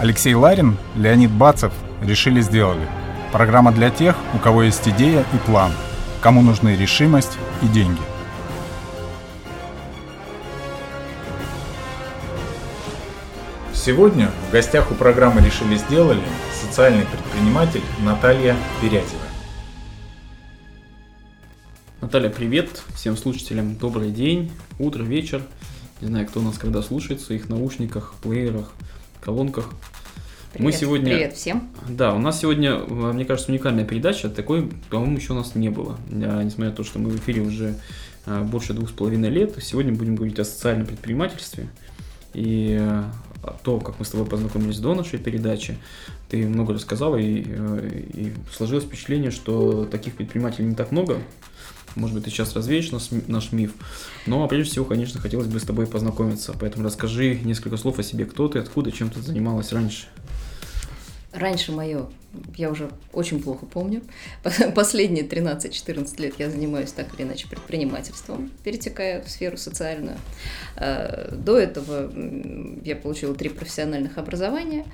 Алексей Ларин, Леонид Бацев решили сделали. Программа для тех, у кого есть идея и план, кому нужны решимость и деньги. Сегодня в гостях у программы «Решили сделали» социальный предприниматель Наталья Берязева. Наталья, привет всем слушателям. Добрый день, утро, вечер. Не знаю, кто нас когда слушает в своих наушниках, плеерах, колонках. Привет, Мы сегодня... Привет всем. Да, у нас сегодня, мне кажется, уникальная передача. Такой, по-моему, еще у нас не было. Несмотря на то, что мы в эфире уже а, больше двух с половиной лет, сегодня будем говорить о социальном предпринимательстве. И а, то, как мы с тобой познакомились до нашей передачи, ты много рассказала, и, э, и сложилось впечатление, что таких предпринимателей не так много, может быть, ты сейчас развеешь наш, наш миф. Но прежде всего, конечно, хотелось бы с тобой познакомиться. Поэтому расскажи несколько слов о себе. Кто ты, откуда, чем ты занималась раньше? Раньше мое, я уже очень плохо помню. Последние 13-14 лет я занимаюсь так или иначе предпринимательством, перетекая в сферу социальную. А, до этого я получила три профессиональных образования.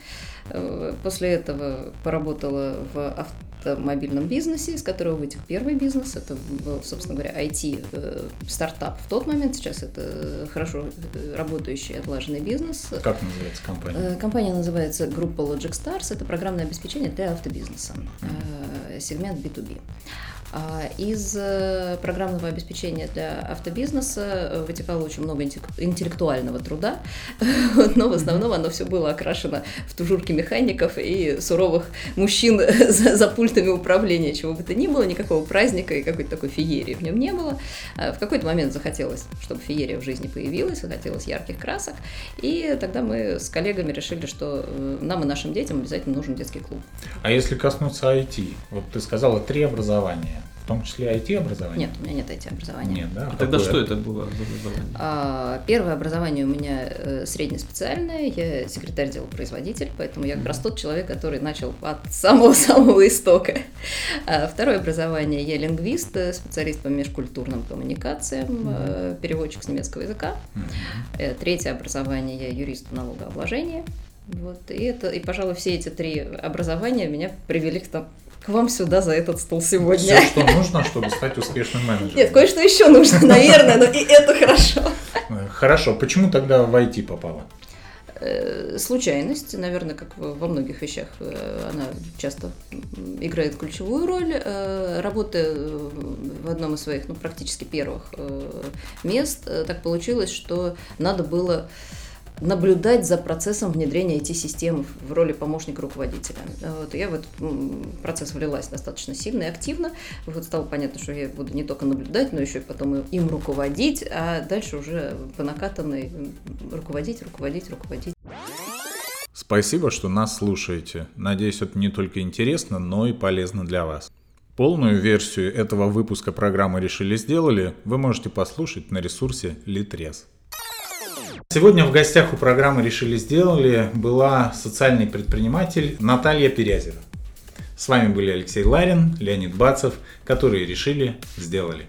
Э, после этого поработала в авто автомобильном бизнесе, из которого вытек первый бизнес. Это был, собственно говоря, IT-стартап э, в тот момент. Сейчас это хорошо работающий, отлаженный бизнес. Как называется компания? Э, компания называется группа Logic Stars. Это программное обеспечение для автобизнеса. Mm-hmm. Сегмент B2B. А, из э, программного обеспечения для автобизнеса э, вытекало очень много интеллектуального труда, но в основном оно все было окрашено в тужурки механиков и суровых мужчин за, за пультами управления, чего бы то ни было, никакого праздника и какой-то такой феерии в нем не было. А, в какой-то момент захотелось, чтобы феерия в жизни появилась, захотелось ярких красок, и тогда мы с коллегами решили, что э, нам и нашим детям обязательно нужен детский клуб. А если коснуться IT, вот ты сказала три образования, в том числе IT-образование? Нет, у меня нет IT-образования. Нет, да? А тогда что это было за образование? А, первое образование у меня э, среднеспециальное, я секретарь дела производитель, поэтому я как раз тот человек, который начал от самого-самого истока. А второе образование, я лингвист, э, специалист по межкультурным коммуникациям, mm-hmm. переводчик с немецкого языка. Mm-hmm. Третье образование, я юрист по налогообложению. Вот, и, это, и, пожалуй, все эти три образования меня привели к тому, к вам сюда за этот стол сегодня. Все, что нужно, чтобы стать успешным менеджером. Нет, кое-что еще нужно, наверное, но и это хорошо. Хорошо. Почему тогда в IT попала? Э, случайность, наверное, как во многих вещах, э, она часто играет ключевую роль. Э, работая в одном из своих, ну, практически первых мест, так получилось, что надо было наблюдать за процессом внедрения IT-систем в роли помощника руководителя. Вот, я в этот процесс влилась достаточно сильно и активно. Вот стало понятно, что я буду не только наблюдать, но еще и потом им руководить, а дальше уже по накатанной руководить, руководить, руководить. Спасибо, что нас слушаете. Надеюсь, это не только интересно, но и полезно для вас. Полную версию этого выпуска программы «Решили сделали» вы можете послушать на ресурсе Литрес. Сегодня в гостях у программы «Решили сделали» была социальный предприниматель Наталья Перязева. С вами были Алексей Ларин, Леонид Бацев, которые решили, сделали.